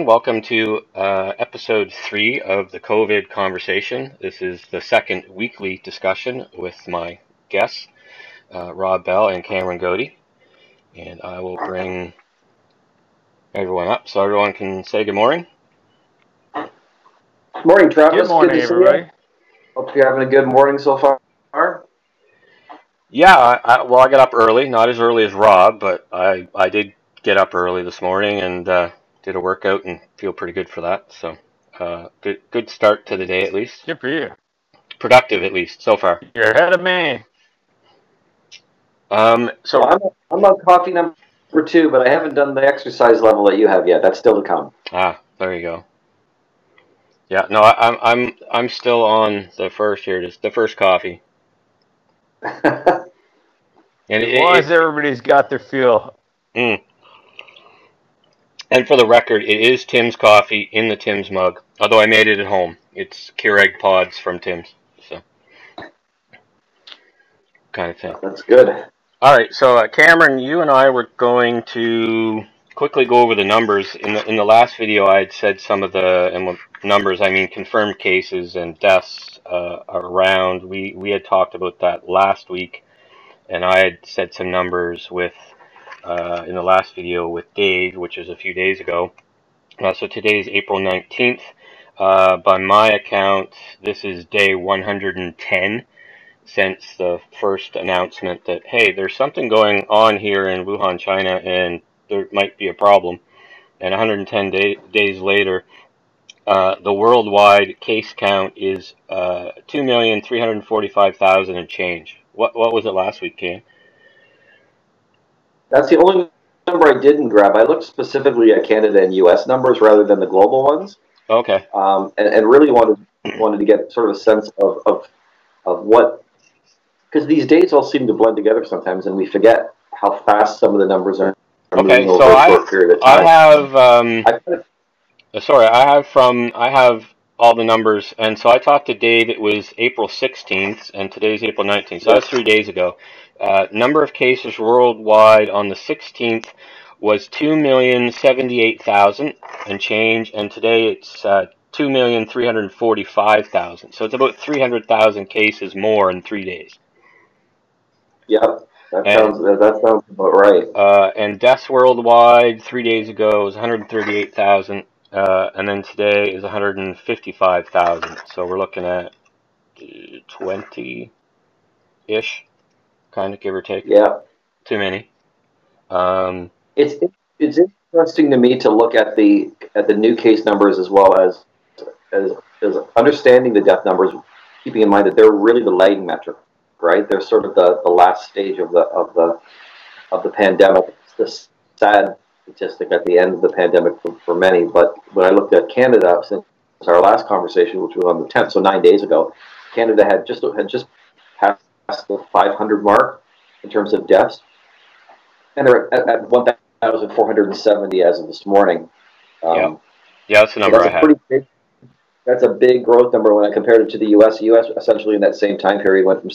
Morning, everyone. Welcome to uh, episode three of the COVID conversation. This is the second weekly discussion with my guests, uh, Rob Bell and Cameron Goede. And I will bring everyone up so everyone can say good morning. Morning, Travis. Good morning, good to everybody. See you. Hope you're having a good morning so far. Yeah, I, I, well, I got up early, not as early as Rob, but I, I did get up early this morning and uh, did a workout and feel pretty good for that. So, uh, good good start to the day at least. Good for you. Productive at least so far. You're ahead of me. Um, so So I'm, I'm on coffee number two, but I haven't done the exercise level that you have yet. That's still to come. ah, there you go. Yeah, no, I, I'm I'm I'm still on the first here, just the first coffee, and as long it, as everybody's got their feel. mm. And for the record, it is Tim's coffee in the Tim's mug. Although I made it at home, it's Keurig pods from Tim's, so kind of thing. That's good. All right, so uh, Cameron, you and I were going to quickly go over the numbers. In the in the last video, I had said some of the and numbers, I mean confirmed cases and deaths uh, around. We we had talked about that last week, and I had said some numbers with uh, in the last video with Dave, which is a few days ago. Uh, so today is April nineteenth. Uh, by my account, this is day 110 since the first announcement that hey, there's something going on here in Wuhan, China, and there might be a problem. And 110 day, days later, uh, the worldwide case count is uh, 2,345,000 and change. What what was it last week, Cam? That's the only number I didn't grab. I looked specifically at Canada and U.S. numbers rather than the global ones, Okay. um, and, and really wanted wanted to get sort of a sense of of, of what because these dates all seem to blend together sometimes, and we forget how fast some of the numbers are. Okay, so I- short period of I have um, I kind of- Uh, Sorry, I have from I have all the numbers, and so I talked to Dave. It was April 16th, and today's April 19th. So that's three days ago. Uh, number of cases worldwide on the 16th was 2,078,000 and change, and today it's uh, 2,345,000. So it's about 300,000 cases more in three days. Yep. that And- sounds that, that sounds about right. Uh, and deaths worldwide three days ago was 138,000, uh, and then today is 155,000. So we're looking at 20 ish, kind of give or take. Yeah. Too many. Um, It's it's interesting to me to look at the at the new case numbers as well as as, as understanding the death numbers, keeping in mind that they're really the lagging metric, right? They're sort of the, the last stage of the of the of the pandemic. It's the sad statistic at the end of the pandemic for, for many. But when I looked at Canada since our last conversation, which was on the tenth, so nine days ago, Canada had just had just the 500 mark in terms of deaths, and they're at, at 1,470 as of this morning. Um, Yeah. yeah, that's the number that's I pretty big. That's a big growth number when I compared it to the U.S. The U.S. essentially in that same time period went from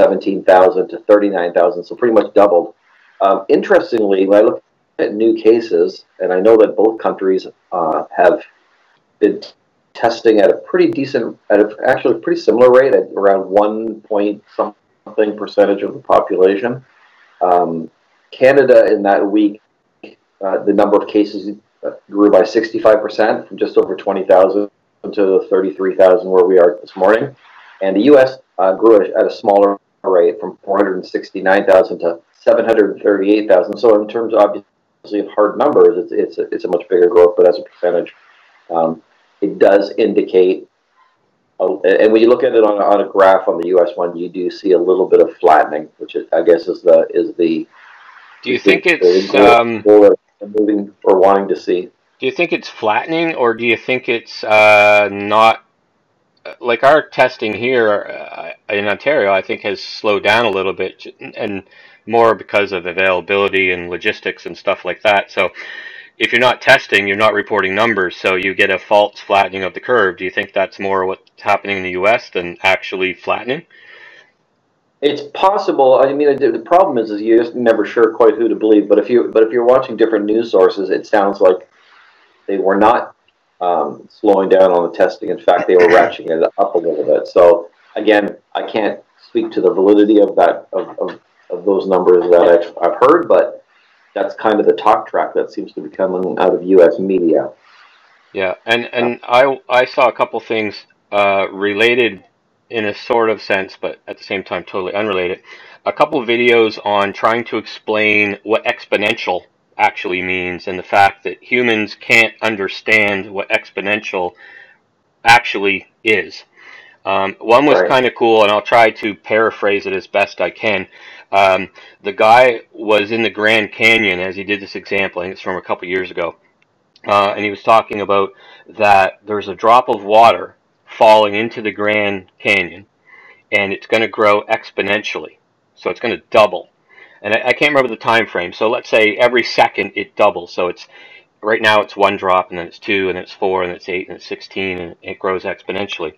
17,000 to 39,000, so pretty much doubled. Um, interestingly, when I look at new cases, and I know that both countries uh, have been testing at a pretty decent, at a, actually a pretty similar rate at around one point something percentage of the population. Um, Canada in that week, uh, the number of cases uh, grew by 65% from just over 20,000 to 33,000 where we are this morning. And the U.S. Uh, grew at a smaller rate from 469,000 to 738,000. So in terms, obviously, of hard numbers, it's, it's, a, it's a much bigger growth, but as a percentage, um, it does indicate, and when you look at it on, a- on a graph on the U.S. one, you do see a little bit of flattening, which is, I guess is the is the Do you the- think it's um, moving or wanting to see? do you think it's flattening, or do you think it's uh, not? Like our testing here uh, in Ontario, I think has slowed down a little bit, and more because of availability and logistics and stuff like that. So, if you're not testing, you're not reporting numbers, so you get a false flattening of the curve. Do you think that's more what's happening in the U.S. than actually flattening? It's possible. I mean, the the problem is, is you're just never sure quite who to believe. But if you, but if you're watching different news sources, it sounds like they were not um, slowing down on the testing. In fact, they were ratcheting it up a little bit. So again, I can't speak to the validity of that of, of, of those numbers that I've, I've heard, but that's kind of the talk track that seems to be coming out of U.S. media. Yeah, and and I I saw a couple things uh, related in a sort of sense, but at the same time totally unrelated. A couple videos on trying to explain what exponential actually means and the fact that humans can't understand what exponential actually is. Um, one was Right. kind of cool, and I'll try to paraphrase it as best I can. Um, the guy was in the Grand Canyon as he did this example. Think it's from a couple years ago, uh, and he was talking about that there's a drop of water falling into the Grand Canyon, and it's going to grow exponentially. So it's going to double, and I, I can't remember the time frame. So let's say every second it doubles. So it's right now it's one drop, and then it's two, and then it's four, and then it's eight, and it's sixteen, and it grows exponentially.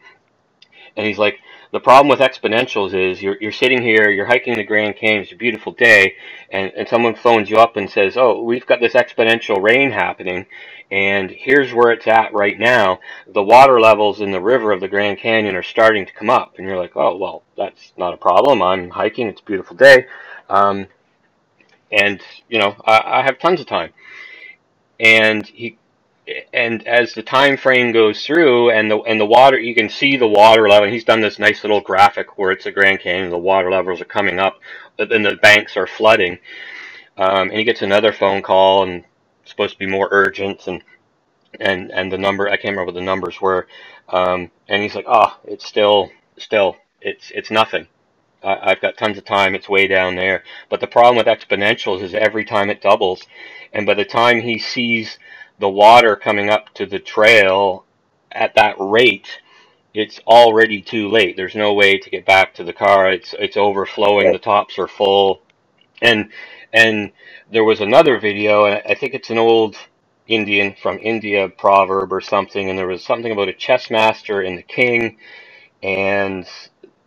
And he's like, the problem with exponentials is you're, you're sitting here, you're hiking the Grand Canyon, it's a beautiful day, and, and someone phones you up and says, oh, we've got this exponential rain happening, and here's where it's at right now. The water levels in the river of the Grand Canyon are starting to come up. And you're like, oh, well, that's not a problem. I'm hiking, it's a beautiful day. Um, and, you know, I, I have tons of time. And he and as the time frame goes through and the and the water you can see the water level he's done this nice little graphic where it's a grand canyon the water levels are coming up but then the banks are flooding. Um, and he gets another phone call and it's supposed to be more urgent and and and the number i can't remember what the numbers were um, and he's like oh it's still still it's it's nothing. I, i've got tons of time it's way down there. But the problem with exponentials is every time it doubles and by the time he sees the water coming up to the trail at that rate, it's already too late. There's no way to get back to the car. It's it's overflowing. The tops are full, and and there was another video, and I think it's an old Indian from India proverb or something, and there was something about a chess master and the king, and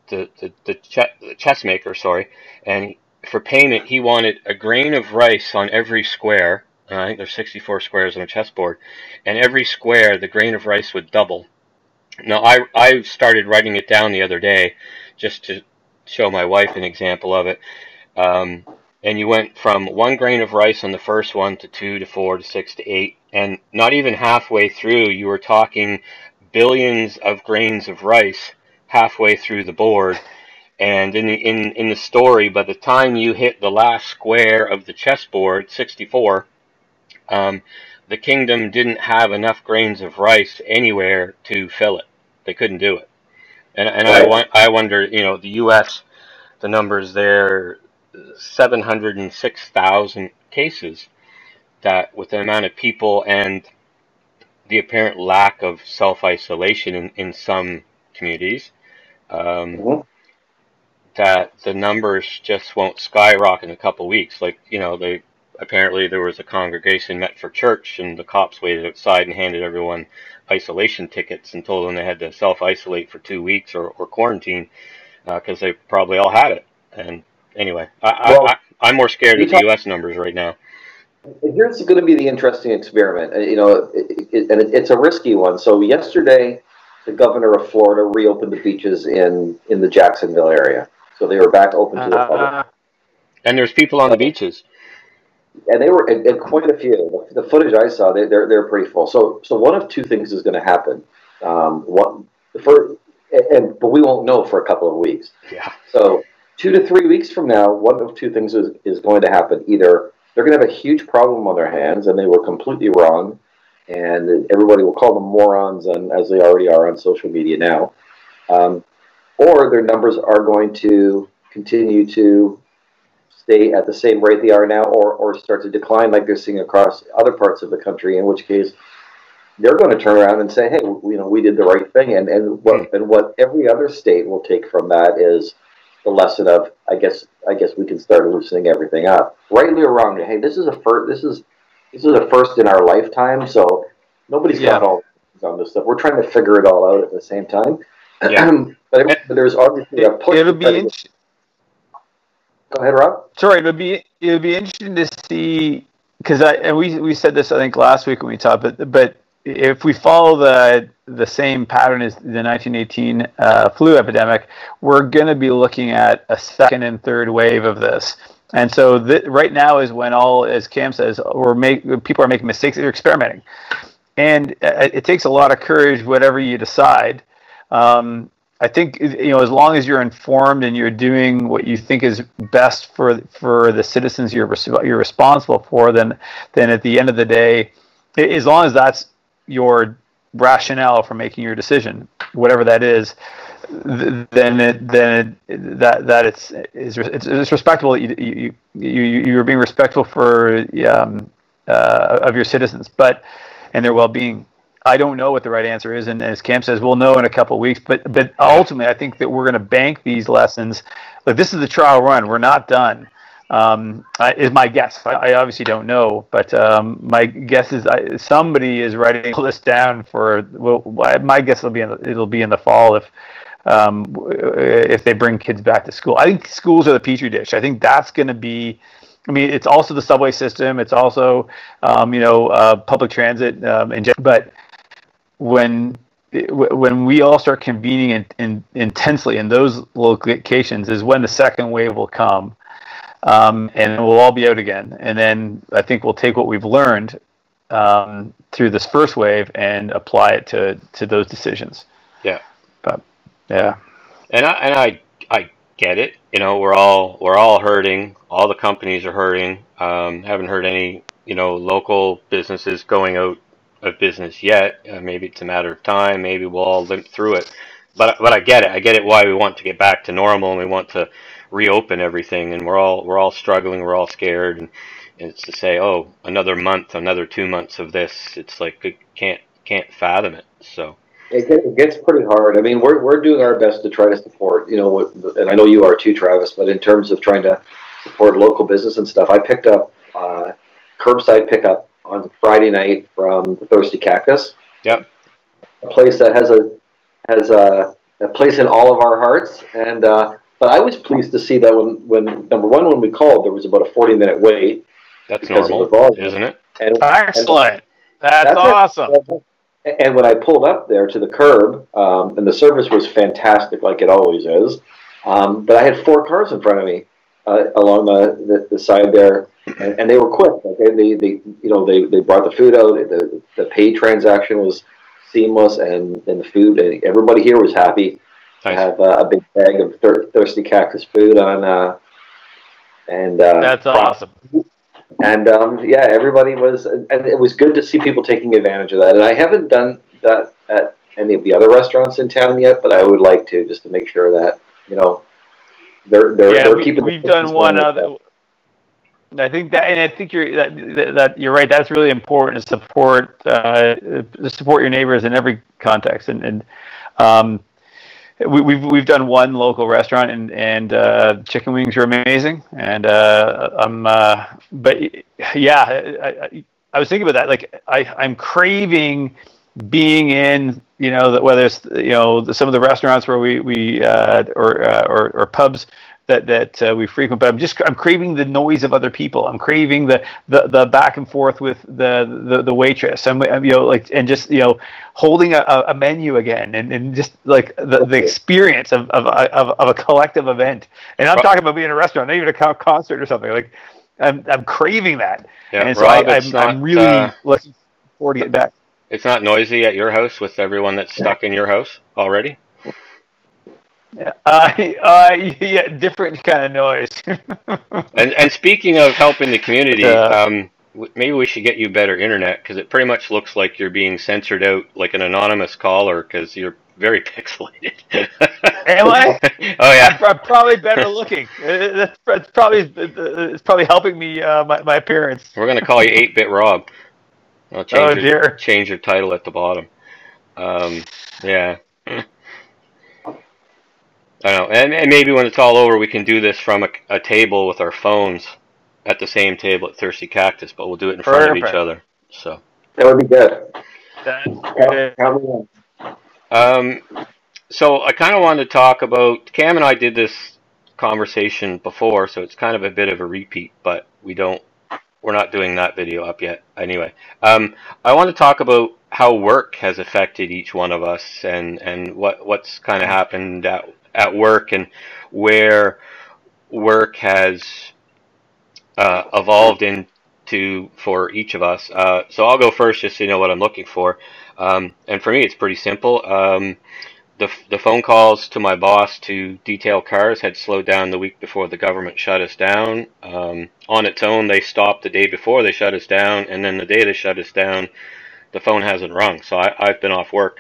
the the the, che- the chess maker, sorry, and for payment he wanted a grain of rice on every square I think there's 64 squares on a chessboard, and every square the grain of rice would double. Now I I started writing it down the other day, just to show my wife an example of it. Um, and you went from one grain of rice on the first one to two to four to six to eight, and not even halfway through, you were talking billions of grains of rice halfway through the board. And in the, in in the story, by the time you hit the last square of the chessboard, 64, um, the kingdom didn't have enough grains of rice anywhere to fill it. They couldn't do it. And, and I, Right. won- I wonder, you know, the U.S., the numbers there, 706,000 cases that with the amount of people and the apparent lack of self-isolation in, in some communities, um, Mhm. that the numbers just won't skyrocket in a couple weeks. Like, you know, they apparently there was a congregation met for church and the cops waited outside and handed everyone isolation tickets and told them they had to self isolate for two weeks or, or quarantine because they probably all had it. And anyway, I, Well, I, I'm more scared of the U.S. numbers right now. Here's going to be the interesting experiment. Uh, You know, it, it, and it, it's a risky one. So yesterday, the governor of Florida reopened the beaches in in the Jacksonville area. So they were back open to the public, Uh, And there's people on the beaches. And they were and, and quite a few. The, footage I saw, they, they're they're pretty full. So so one of two things is going to happen. Um, one the first, and, and but we won't know for a couple of weeks. Yeah. So two to three weeks from now, one of two things is, is going to happen. Either they're going to have a huge problem on their hands, and they were completely wrong, and everybody will call them morons, and as they already are on social media now, um, or their numbers are going to continue to stay at the same rate they are now, or or start to decline like they're seeing across other parts of the country. In which case, they're going to turn around and say, "Hey, you know, we did the right thing," and and what hmm. and what every other state will take from that is the lesson of I guess I guess we can start loosening everything up, rightly or wrongly. Hey, this is a first. This is this is a first in our lifetime, so nobody's got all on this stuff. We're trying to figure it all out at the same time. Yeah. but, but there's obviously a push. it'll be try to- int- Go ahead, Rob. sorry. It'll be it'll be interesting to see because I and we we said this I think last week when we talked, but but if we follow the the same pattern as the 1918 uh, flu epidemic, we're going to be looking at a second and third wave of this. And so th- right now is when all, as Cam says, we're make people are making mistakes. They're experimenting, and it, it takes a lot of courage, whatever you decide. Um, I think you know as long as you're informed and you're doing what you think is best for for the citizens you're you're responsible for, then then at the end of the day, as long as that's your rationale for making your decision, whatever that is, then it, then it, that that it's it's, it's respectable. You you you you're being respectful for um, uh, of your citizens, but and their well-being. I don't know what the right answer is, and as Cam says, we'll know in a couple weeks. But but ultimately, I think that we're going to bank these lessons. Like this is the trial run. We're not done. Um, is my guess. I, I, obviously don't know, but um, my guess is I, somebody is writing this down for. Well, my guess will be in the, it'll be in the fall if um, if they bring kids back to school. I think schools are the petri dish. I think that's going to be. I mean, it's also the subway system. It's also, um, you know, uh, public transit. Um, and but when when we all start convening in, in, intensely in those locations is when the second wave will come um, and we'll all be out again. And then I think we'll take what we've learned um, through this first wave and apply it to to those decisions. Yeah. But yeah. And I and I I get it. You know, we're all we're all hurting. All the companies are hurting. Um, haven't heard any you know local businesses going out of business yet. Uh, maybe it's a matter of time. Maybe we'll all limp through it. But but I get it. I get it. Why we want to get back to normal and we want to reopen everything, and we're all we're all struggling, we're all scared, and, and it's to say, oh, another month, another two months of this, it's like it can't can't fathom it. So it gets pretty hard. I mean, we're we're doing our best to try to support, you know, and I know you are too, Travis. But in terms of trying to support local business and stuff, I picked up uh, curbside pickup on Friday night from the Thirsty Cactus. Yep. A place that has a has a, a place in all of our hearts, and uh, but I was pleased to see that when, when number one, when we called, there was about a 40 minute wait. That's normal, isn't it? And, Excellent. And, that's, that's, awesome. It. And when I pulled up there to the curb, um, and the service was fantastic, like it always is, um, but I had four cars in front of me uh, along the, the, the, side there, and, and, they were quick. Okay, they, they, you know, they, they brought the food out. The, the pay transaction was seamless, and, and the food. And everybody here was happy. Nice. I have uh, a big bag of thir- thirsty cactus food on, uh, and uh, that's awesome. And um, yeah, everybody was, and it was good to see people taking advantage of that. And I haven't done that at any of the other restaurants in town yet, but I would like to just to make sure that you know they're they're, yeah, they're we, keeping. We've done one other. I think that, and I think you're that, that you're right. That's really important to support uh, to support your neighbors in every context, and and um, we, we've we've done one local restaurant and and uh, chicken wings are amazing and uh, I'm uh, but yeah I, I, I, was thinking about that like I I'm craving being in you know whether it's you know some of the restaurants where we we uh, or, uh, or or pubs that that uh, we frequent. But I'm just I'm craving the noise of other people. I'm craving the the, the back and forth with the the, the waitress. I'm, I'm, you know like and just you know holding a, a menu again and, and just like the, the experience of, of, of, of a collective event. And I'm talking about being in a restaurant, not even a concert or something. Like I'm I'm craving that. Yeah, and so Rob, I, am I'm, I'm really uh, looking forward to get back. It's not noisy at your house with everyone that's stuck in your house already. Yeah, uh, uh, yeah, different kind of noise. and and speaking of helping the community, uh, um, maybe we should get you better internet because it pretty much looks like you're being censored out like an anonymous caller because you're very pixelated. Am I? oh yeah, I'm, I'm probably better looking. It's, it's probably it's probably helping me uh, my my appearance. We're gonna call you Eight Bit Rob. I'll change oh your, dear. Change your title at the bottom. Um, yeah. I know, and, and maybe when it's all over, we can do this from a, a, table with our phones at the same table at Thirsty Cactus, but we'll do it in front Perfect. of each other. So that would be good. good. Um, so I kind of wanted to talk about Cam and I did this conversation before, so it's kind of a bit of a repeat, but we don't we're not doing that video up yet. Anyway, um, I want to talk about how work has affected each one of us and, and what what's kind of happened at, at work and where work has uh, evolved into for each of us. Uh, so I'll go first just so you know what I'm looking for. Um, and for me, it's pretty simple. Um, the, the phone calls to my boss to detail cars had slowed down the week before the government shut us down. Um, on its own, they stopped the day before they shut us down, and then the day they shut us down, the phone hasn't rung. So I, have been off work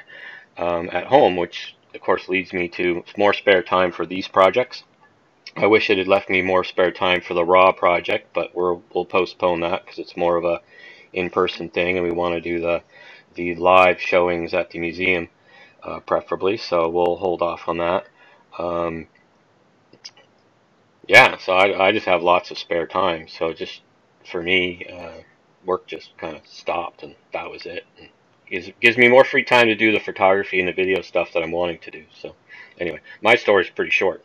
um, at home, which of course leads me to more spare time for these projects. I wish it had left me more spare time for the raw project, but we will postpone that because it's more of a in-person thing, and we want to do the the live showings at the museum uh, preferably. So we'll hold off on that. Um, yeah, so I, I just have lots of spare time. So just for me, uh, work just kind of stopped, and that was it. And gives gives me more free time to do the photography and the video stuff that I'm wanting to do. So anyway, my story is pretty short.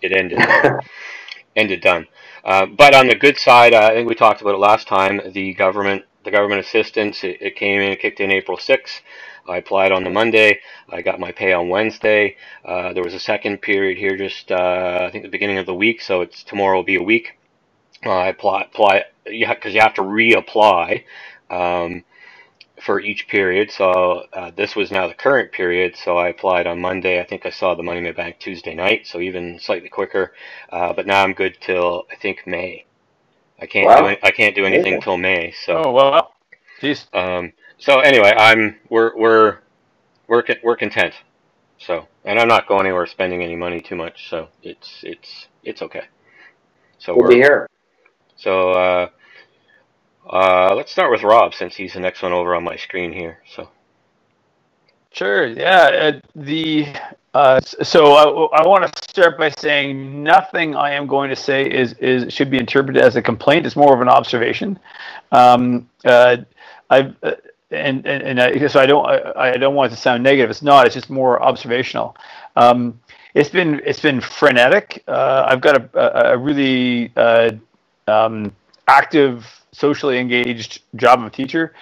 It ended ended done. Uh, but on the good side, uh, I think we talked about it last time. The government the government assistance it, it came in, it kicked in April 6th. I applied on the Monday. I got my pay on Wednesday. Uh, there was a second period here, just uh, I think the beginning of the week, so it's tomorrow will be a week. Uh, I apply, apply because you have to reapply um, for each period. So uh, this was now the current period. So I applied on Monday. I think I saw the money in my bank Tuesday night, so even slightly quicker. Uh, but now I'm good till I think May. I can't wow. do it, I can't do anything till May. So oh well, jeez. Um, so anyway, I'm we're we're we're we're content. So, and I'm not going anywhere spending any money too much. So it's it's it's okay. So we'll be here. So uh, uh, let's start with Rob since he's the next one over on my screen here. So. Sure. Yeah. Uh, the uh, so I, I want to start by saying nothing I am going to say is is should be interpreted as a complaint. It's more of an observation. Um, uh, I've uh, and and, and I, so I don't I, I, don't want it to sound negative. It's not. It's just more observational. Um, it's been it's been frenetic. Uh, I've got a, a, really uh, um, active, socially engaged job of teacher.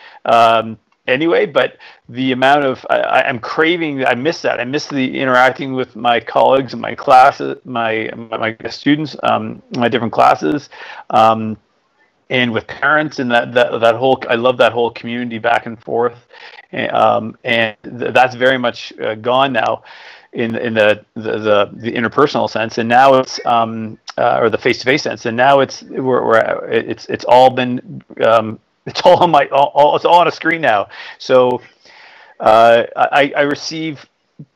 Anyway, but the amount of I, am craving. I miss that. I miss the interacting with my colleagues and my classes, my my, my students, um, my different classes. Um, and with parents and that, that that whole I love that whole community back and forth, um, and th- that's very much uh, gone now, in in the, the the, the interpersonal sense, and now it's um, uh, or the face to face sense, and now it's we're, we're it's it's all been um, it's all on my all, all, it's all on a screen now. So uh, I, I receive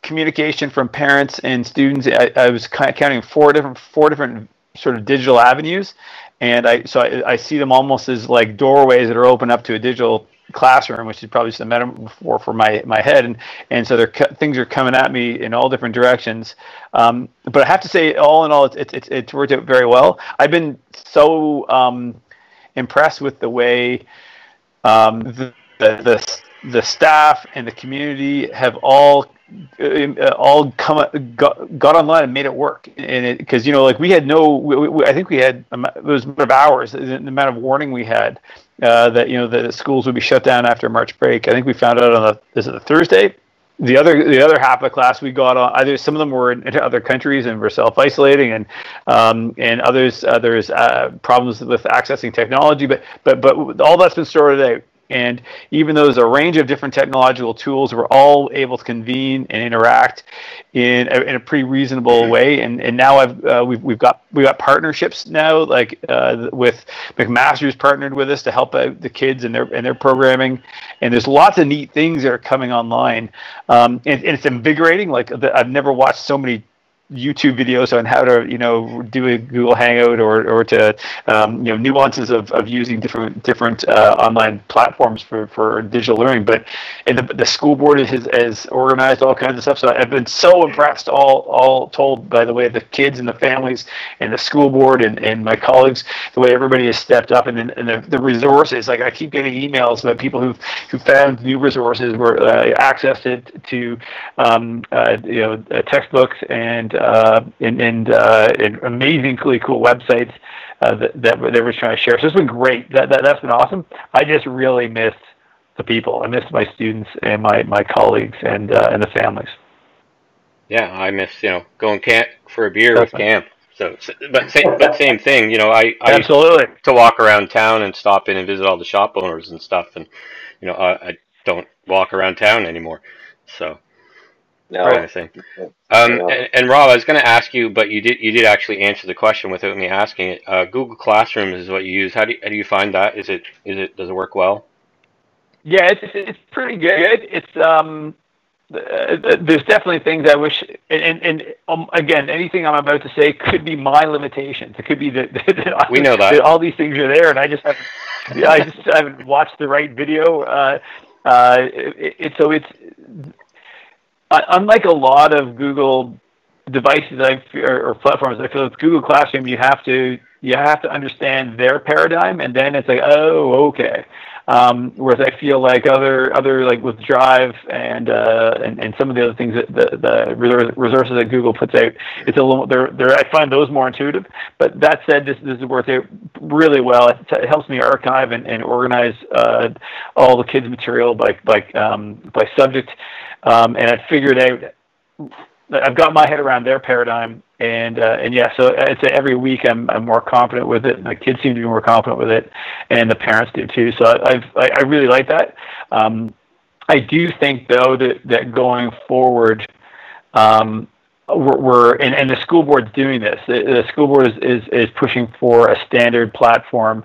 communication from parents and students. I, I was counting four different four different sort of digital avenues and I so I, I, see them almost as like doorways that are open up to a digital classroom, which is probably just a metaphor for my my head, and and so they're things are coming at me in all different directions. Um, but I have to say, all in all, it's it's it's worked out very well. I've been so um, impressed with the way um, the, the the staff and the community have all uh, all come got, got online and made it work. And it because you know like we had no we, we, i think we had it was amount of hours the amount of warning we had uh, that you know the schools would be shut down after march break. I think we found out on the is it the thursday the other the other half of the class we got on either some of them were in, other countries and were self isolating and um, and others others uh, problems with accessing technology but but but all that's been sorted out and even though there's a range of different technological tools, we're all able to convene and interact in a, in a pretty reasonable way. And and now I've uh, we've we've got we got partnerships now, like uh, with McMaster's partnered with us to help out the kids and their and their programming. And there's lots of neat things that are coming online, um, and, and it's invigorating. Like I've never watched so many YouTube videos on how to, you know, do a Google Hangout or, or to, um, you know, nuances of, of using different different uh, online platforms for, for digital learning. But and the, the school board has, has organized all kinds of stuff. So I've been so impressed, all all told, by the way the kids and the families and the school board and, and my colleagues, the way everybody has stepped up and, and the, the resources. Like I keep getting emails about people who've who found new resources, were uh, accessed it to, um, uh, you know, textbooks and and and, uh, and amazingly cool websites uh, that, that they were trying to share. So it's been great. That, that that's been awesome. I just really missed the people. I missed my students and my my colleagues and uh, and the families. Yeah, I miss you know going camp for a beer with camp. So, but same, but same thing. You know, I, I absolutely to walk around town and stop in and visit all the shop owners and stuff, and you know, I, I don't walk around town anymore. So, no. kind of thing. Um, no. and, and, Rob, I was going to ask you, but you did you did actually answer the question without me asking it. Uh, Google Classroom is what you use. How do you, how do you find that? Is it is it does it work well? Yeah, it's it's pretty good. It's um there's definitely things I wish, and, and, and um, again, anything I'm about to say could be my limitations. It could be that, that we know that. that. all these things are there, and I just haven't, I just haven't watched the right video. Uh, uh, it, it, so it's unlike a lot of Google devices I or, or platforms. I feel with Google Classroom, you have to you have to understand their paradigm, and then it's like, oh, okay. Um, whereas I feel like other other like with Drive and uh, and, and some of the other things that the, the resources that Google puts out, it's a little they're, they're I find those more intuitive. But that said, this this is worth it really well. It, it helps me archive and, and organize uh, all the kids' material by by um, by subject, um, and I figured out I've got my head around their paradigm, and uh, and yeah, so say every week I'm I'm more confident with it. and the kids seem to be more confident with it, and the parents do too. So I've I, I really like that. Um, I do think though that that going forward, um, we're, we're and, and the school board's doing this. The, the school board is, is is pushing for a standard platform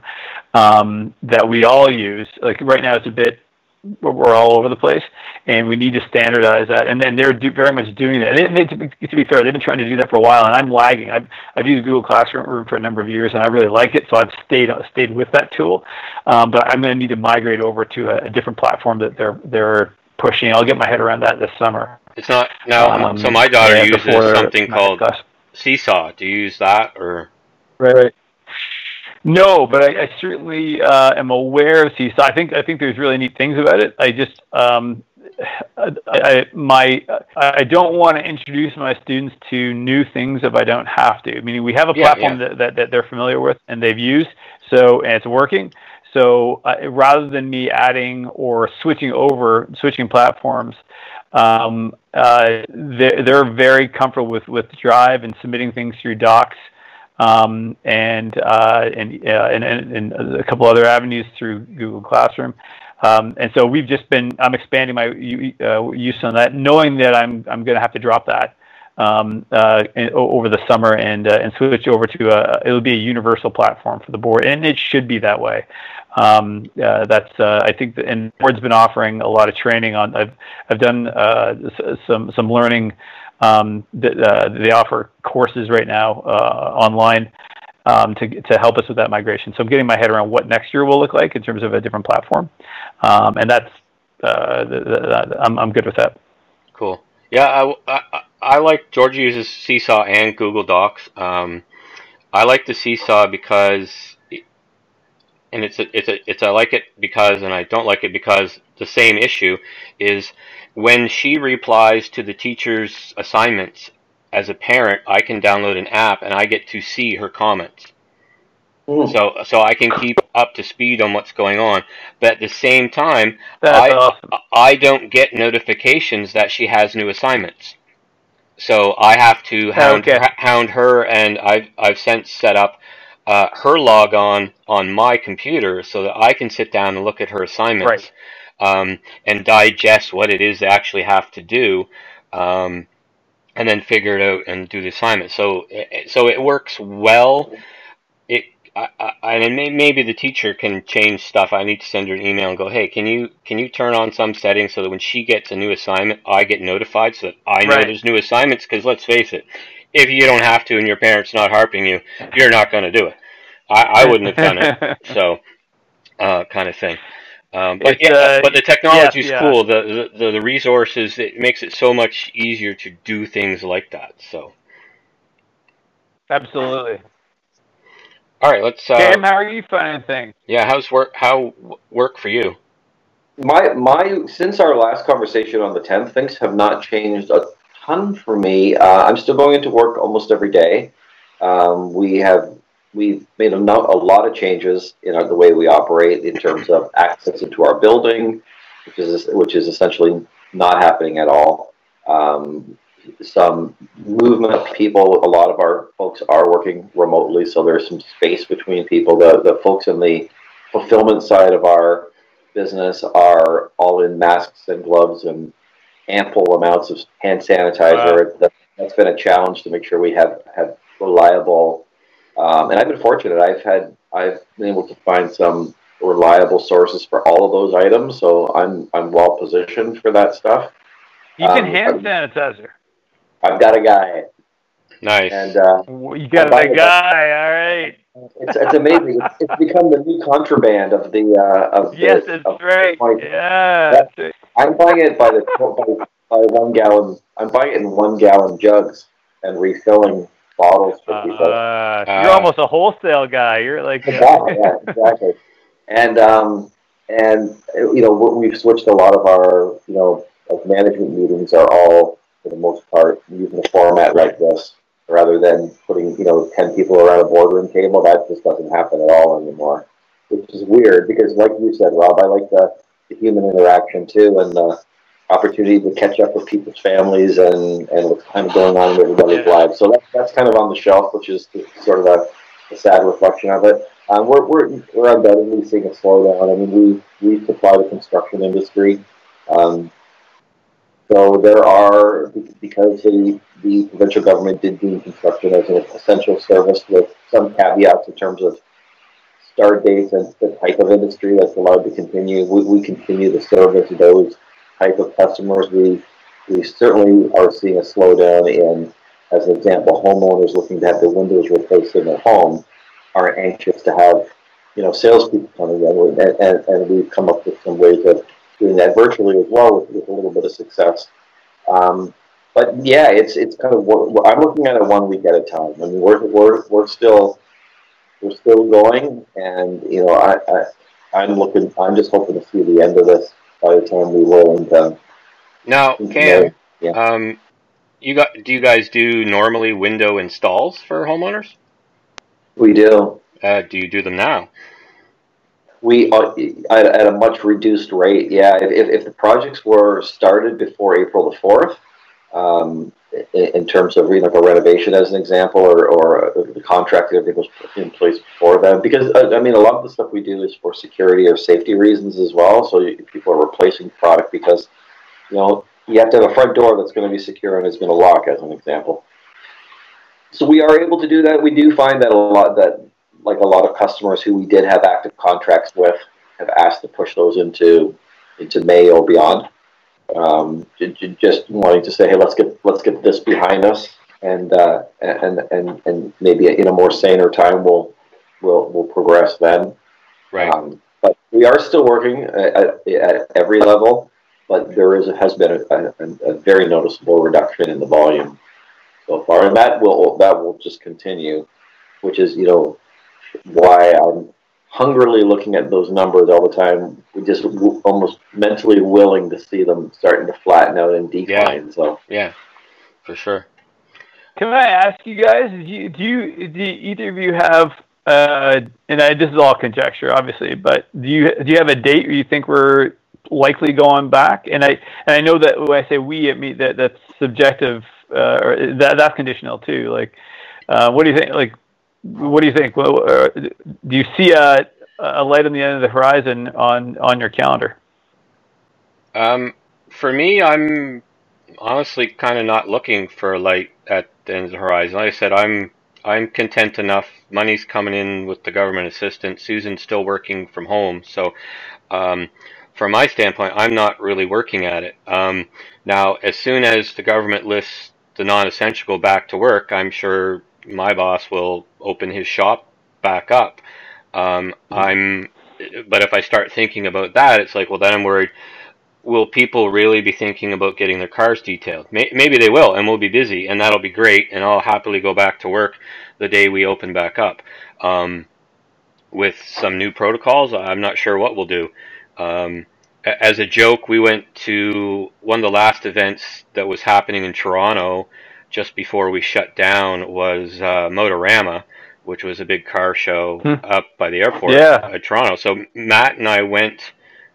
um, that we all use. Like right now, it's a bit we're all over the place, and we need to standardize that. And then they're do, very much doing that. And to, be, to be fair, they've been trying to do that for a while, and I'm lagging. I've, I've used Google Classroom for a number of years, and I really like it, so I've stayed stayed with that tool. Um, but I'm going to need to migrate over to a, a, different platform that they're they're pushing. I'll get my head around that this summer. It's not now. Um, so my daughter yeah, uses something called class. Seesaw. Do you use that or? Right. right. No, but I, I certainly uh, am aware of Seesaw. I think I think there's really neat things about it. I just um, I, I, my I don't want to introduce my students to new things if I don't have to. I mean, we have a platform yeah, yeah. That, that, that they're familiar with and they've used, so and it's working. So uh, rather than me adding or switching over, switching platforms, um, uh, they're, they're very comfortable with with Drive and submitting things through Docs um, and, uh, and, uh, and, and, and, a couple other avenues through Google Classroom. Um, and so we've just been, I'm expanding my uh, use on that, knowing that I'm, I'm going to have to drop that um, uh, over the summer and, uh, and switch over to a, it'll be a universal platform for the board. And it should be that way. Um, uh, that's I think the, and board's been offering a lot of training on. I've I've done some some learning um, uh, they offer courses right now uh, online um, to, to help us with that migration. So I'm getting my head around what next year will look like in terms of a different platform, um, and that's uh, the, the, I'm I'm good with that. Cool. Yeah, I, I, I like Georgia uses Seesaw and Google Docs. Um, I like the Seesaw because, and it's a, it's a, it's I like it because, and I don't like it because the same issue is when she replies to the teacher's assignments as a parent, I can download an app and I get to see her comments. Mm. So so I can keep up to speed on what's going on. But at the same time, I awesome. I don't get notifications that she has new assignments. So I have to hound, okay. hound her, and I've I've since set up uh, her log on on my computer so that I can sit down and look at her assignments. Right um, and digest what it is they actually have to do, um, and then figure it out and do the assignment. So, so it works well. It, I, I, and maybe the teacher can change stuff. I need to send her an email and go, hey, can you can you turn on some settings so that when she gets a new assignment, I get notified so that I know right. there's new assignments? Because let's face it, if you don't have to and your parents not harping you, you're not going to do it. I, I wouldn't have done it. So, uh, kind of thing. Um, but yeah, uh, but the technology is yeah, cool. The, the the resources it makes it so much easier to do things like that. So absolutely. All right, let's. Uh, Cam, how are you finding things? Yeah, how's work? How work for you? My my since our last conversation on the tenth, things have not changed a ton for me. Uh, I'm still going into work almost every day. Um, we have we've made a, a lot of changes in our, the way we operate in terms of access into our building, which is which is essentially not happening at all. Um, some movement of people. A lot of our folks are working remotely, so there's some space between people. The the folks in the fulfillment side of our business are all in masks and gloves and ample amounts of hand sanitizer. Wow. That's been a challenge to make sure we have have reliable. Um, and I've been fortunate. I've had I've been able to find some reliable sources for all of those items, so I'm I'm well positioned for that stuff. You can um, hand sanitizer. I've got a guy. Nice. And uh, you got a guy. All right. It's, it's amazing. It's, it's, become the new contraband of the uh, of yes, the, it's of right. yeah. I'm buying it by the by, by one gallon. I'm buying it in one gallon jugs and refilling bottles for people. Uh, you're uh, almost a wholesale guy. You're like exactly, yeah, exactly. And um and you know we've switched a lot of our you know like management meetings are all for the most part using a format like this rather than putting you know 10 people around a boardroom table that just doesn't happen at all anymore which is weird because like you said rob i like the, the human interaction too and the opportunity to catch up with people's families and and what's kind of going on in everybody's lives. So that, that's kind of on the shelf which is sort of a, a sad reflection of it. Um, we're, we're, we're undoubtedly seeing a slowdown i mean we we supply the construction industry. Um, so there are, because the, the provincial government did deem construction as an essential service with some caveats in terms of start dates and the type of industry that's allowed to continue. We, we continue to service those type of customers. We we certainly are seeing a slowdown in, as an example, homeowners looking to have the windows replaced in their home are anxious to have, you know, salespeople coming in, and, and, and we've come up with some ways of doing that virtually as well with, with a little bit of success. Um, but yeah, it's it's kind of I'm looking at it one week at a time. I mean, we're we're we're still we're still going, and you know, I, I I'm looking. I'm just hoping to see the end of this by the time we roll into. Now, Cam, yeah. um, you got do you guys do normally window installs for homeowners? We do. Uh, do you do them now? We uh, at, at, a much reduced rate. Yeah, if, if the projects were started before April the fourth, um, in, terms of you know, a renovation as an example, or, or the contract that everything was in place before then, because uh, I mean a lot of the stuff we do is for security or safety reasons as well. So people are replacing product because you know you have to have a front door that's going to be secure and is going to lock, as an example. So we are able to do that. We do find that a lot that like a lot of customers who we did have active contracts with have asked to push those into into May or beyond. Um, just wanting to say, hey, let's get let's get this behind us, and uh, and and and maybe in a more saner time, we'll we'll we'll progress then. Right. Um, but we are still working at, at, every level, but there is has been a, a, a very noticeable reduction in the volume so far, and that will that will just continue, which is you know why I'm hungrily looking at those numbers all the time. We just w- almost mentally willing to see them starting to flatten out and decline. Yeah. So yeah, for sure. Can I ask you guys? Do you do, you, do either of you have? Uh, and I, this is all conjecture, obviously, but do you do you have a date where you think we're likely going back? And I and I know that when I say we, I mean that that's subjective, uh, or that that's conditional too. Like, uh, what do you think? Like, what do you think? Uh, do you see a, a light on the end of the horizon on on your calendar? Um, for me, I'm honestly kind of not looking for a light at the end of the horizon. Like I said, I'm I'm content enough. Money's coming in with the government assistance. Susan's still working from home, so um, from my standpoint, I'm not really working at it. Um, now, as soon as the government lists the non-essential go back to work, I'm sure my boss will open his shop back up. Um, I'm, but if I start thinking about that, it's like, well, then I'm worried. Will people really be thinking about getting their cars detailed? Maybe they will, and we'll be busy, and that'll be great, and I'll happily go back to work the day we open back up. Um, with some new protocols, I'm not sure what we'll do. Um, as a joke, we went to one of the last events that was happening in Toronto just before we shut down was uh, Motorama, which was a big car show Hmm. up by the airport Yeah. at Toronto. So Matt and I went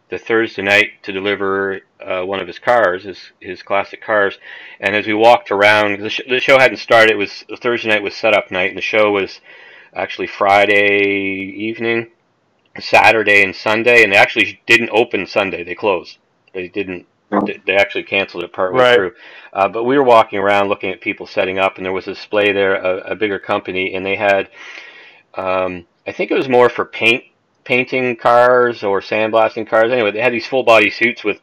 the Thursday night to deliver uh, one of his cars, his his classic cars. And as we walked around, the, sh- the show hadn't started. It was Thursday night was setup night, and the show was actually Friday evening, Saturday, and Sunday. And they actually didn't open Sunday; they closed. They didn't. They they actually canceled it partway Right. through. Uh, but we were walking around looking at people setting up, and there was a display there, a, a bigger company, and they had, um, I think it was more for paint, painting cars or sandblasting cars. Anyway, they had these full body suits with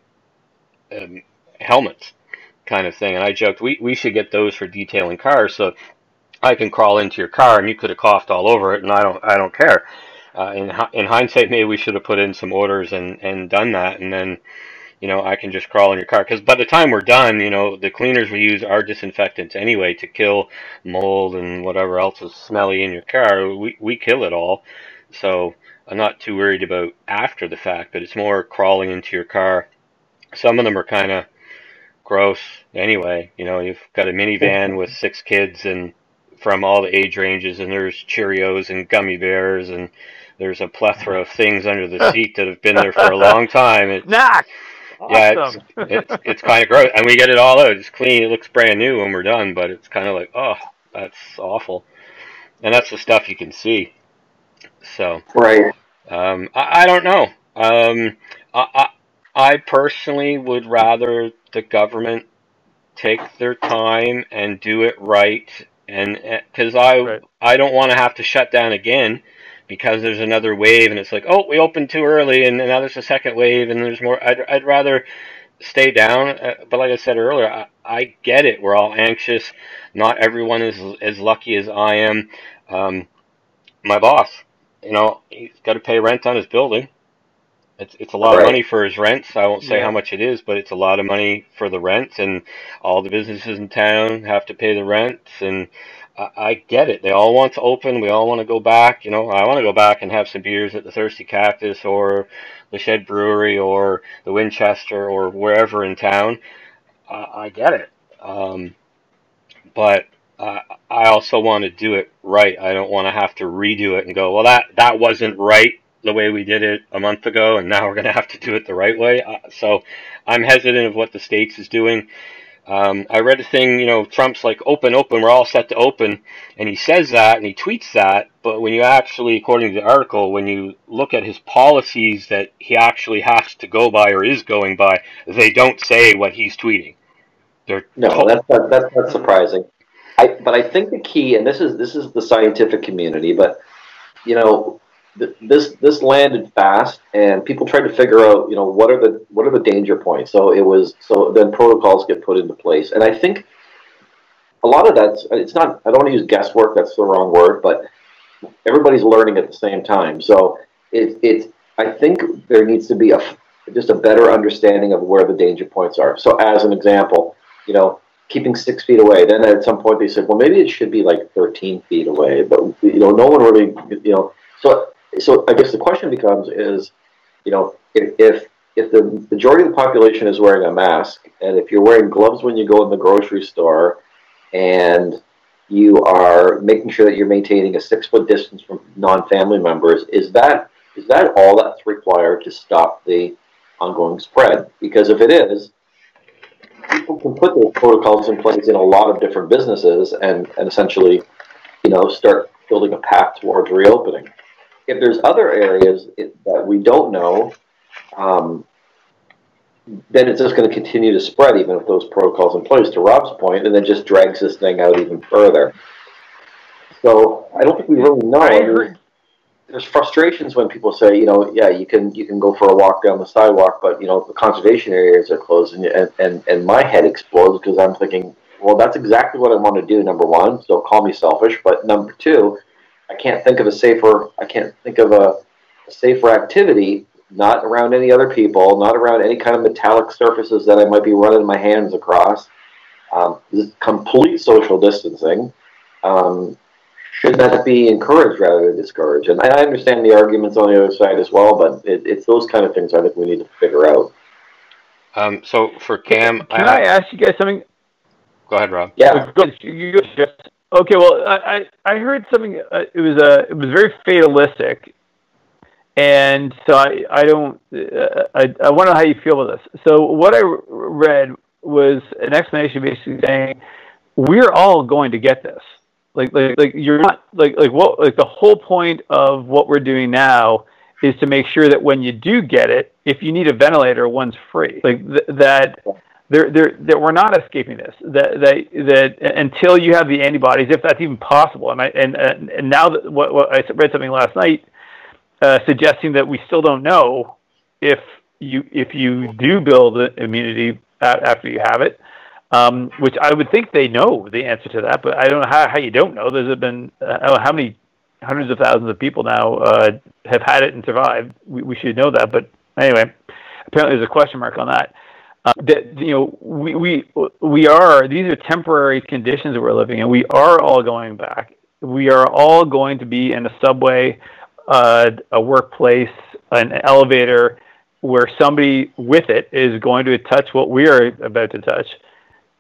um, helmets, kind of thing. And I joked, we we should get those for detailing cars, so I can crawl into your car and you could have coughed all over it, and I don't I don't care. Uh, in in hindsight, maybe we should have put in some orders and and done that, and then you know, I can just crawl in your car. Because by the time we're done, you know, the cleaners we use are disinfectants anyway to kill mold and whatever else is smelly in your car. We, we kill it all. So I'm not too worried about after the fact, but it's more crawling into your car. Some of them are kind of gross anyway. You know, you've got a minivan with six kids and from all the age ranges, and there's Cheerios and gummy bears, and there's a plethora of things under the seat that have been there for a long time. It, Knock. Yeah, it's it's, it's kind of gross, and we get it all out. It's clean. It looks brand new when we're done, but it's kind of like, oh, that's awful. And that's the stuff you can see. So Right. um, I, I don't know. Um, I, I I personally would rather the government take their time and do it right, and because I Right. I don't want to have to shut down again because there's another wave and it's like oh we opened too early and now there's a second wave and there's more. I'd I'd rather stay down. Uh, but like I said earlier, I, I get it. We're all anxious. Not everyone is as lucky as I am. Um, my boss, you know, he's got to pay rent on his building. It's it's a lot Right. of money for his rents. I won't say Yeah. how much it is, but it's a lot of money for the rent, and all the businesses in town have to pay the rents. And I, get it. They all want to open. We all want to go back. You know, I want to go back and have some beers at the Thirsty Cactus or the Shed Brewery or the Winchester or wherever in town. I, I get it. Um, but uh, I also want to do it right. I don't want to have to redo it and go, well, that that wasn't right the way we did it a month ago, and now we're going to have to do it the right way. Uh, so I'm hesitant of what the states is doing. Um, I read a thing, you know, Trump's like, open, open, we're all set to open. And he says that and he tweets that. But when you actually, according to the article, when you look at his policies that he actually has to go by or is going by, they don't say what he's tweeting. They're No, that's not, that's not surprising. I, but I think the key, and this is this is the scientific community, but you know, th- this this landed fast, and people tried to figure out, you know, what are the what are the danger points. So it was so then protocols get put into place, and I think a lot of that's it's not. I don't want to use guesswork. That's the wrong word, but everybody's learning at the same time. So it, it's I think there needs to be a just a better understanding of where the danger points are. So as an example, you know, keeping six feet away. Then at some point they said, well, maybe it should be like 13 feet away. But you know, no one really, you know. So so I guess the question becomes is, you know, if if if the majority of the population is wearing a mask, and if you're wearing gloves when you go in the grocery store, and you are making sure that you're maintaining a six foot distance from non-family members, is that is that all that's required to stop the ongoing spread? Because if it is, people can put those protocols in place in a lot of different businesses and, and essentially, you know, start building a path towards reopening. If there's other areas that we don't know, um, then it's just going to continue to spread even with those protocols in place, to Rob's point, and then just drags this thing out even further. So I don't think we really know. I I mean, agree. there's frustrations when people say, you know, yeah, you can you can go for a walk down the sidewalk, but you know the conservation areas are closed, and and and, and my head explodes because I'm thinking, well, that's exactly what I want to do. Number one, so call me selfish, but number two, I can't think of a safer I can't think of a, a safer activity, not around any other people, not around any kind of metallic surfaces that I might be running my hands across. Um, this is complete social distancing. Um, should that be encouraged rather than discouraged? And I understand the arguments on the other side as well, but it, it's those kind of things I think we need to figure out. Um, so for Cam, can I, I ask you guys something? Go ahead, Rob. Yeah. Okay. Well, I I heard something. Uh, it was a uh, it was very fatalistic, and so I I don't uh, I I wonder how you feel about this. So what I read was an explanation basically saying we're all going to get this. Like like like you're not like like what like the whole point of what we're doing now is to make sure that when you do get it, if you need a ventilator, one's free. Like th- that they're, they're, that we're not escaping this. That, that, that until you have the antibodies, if that's even possible. And, I, and, and now that what, what I read something last night uh, suggesting that we still don't know if you if you do build immunity after you have it, um, which I would think they know the answer to that, but I don't know how, how you don't know. There's been uh, how many hundreds of thousands of people now uh, have had it and survived. We, we should know that, but anyway, apparently there's a question mark on that. Uh, that you know we, we we are these are temporary conditions that we're living in. We are all going back. We are all going to be in a subway, uh, a workplace, an elevator, where somebody with it is going to touch what we are about to touch.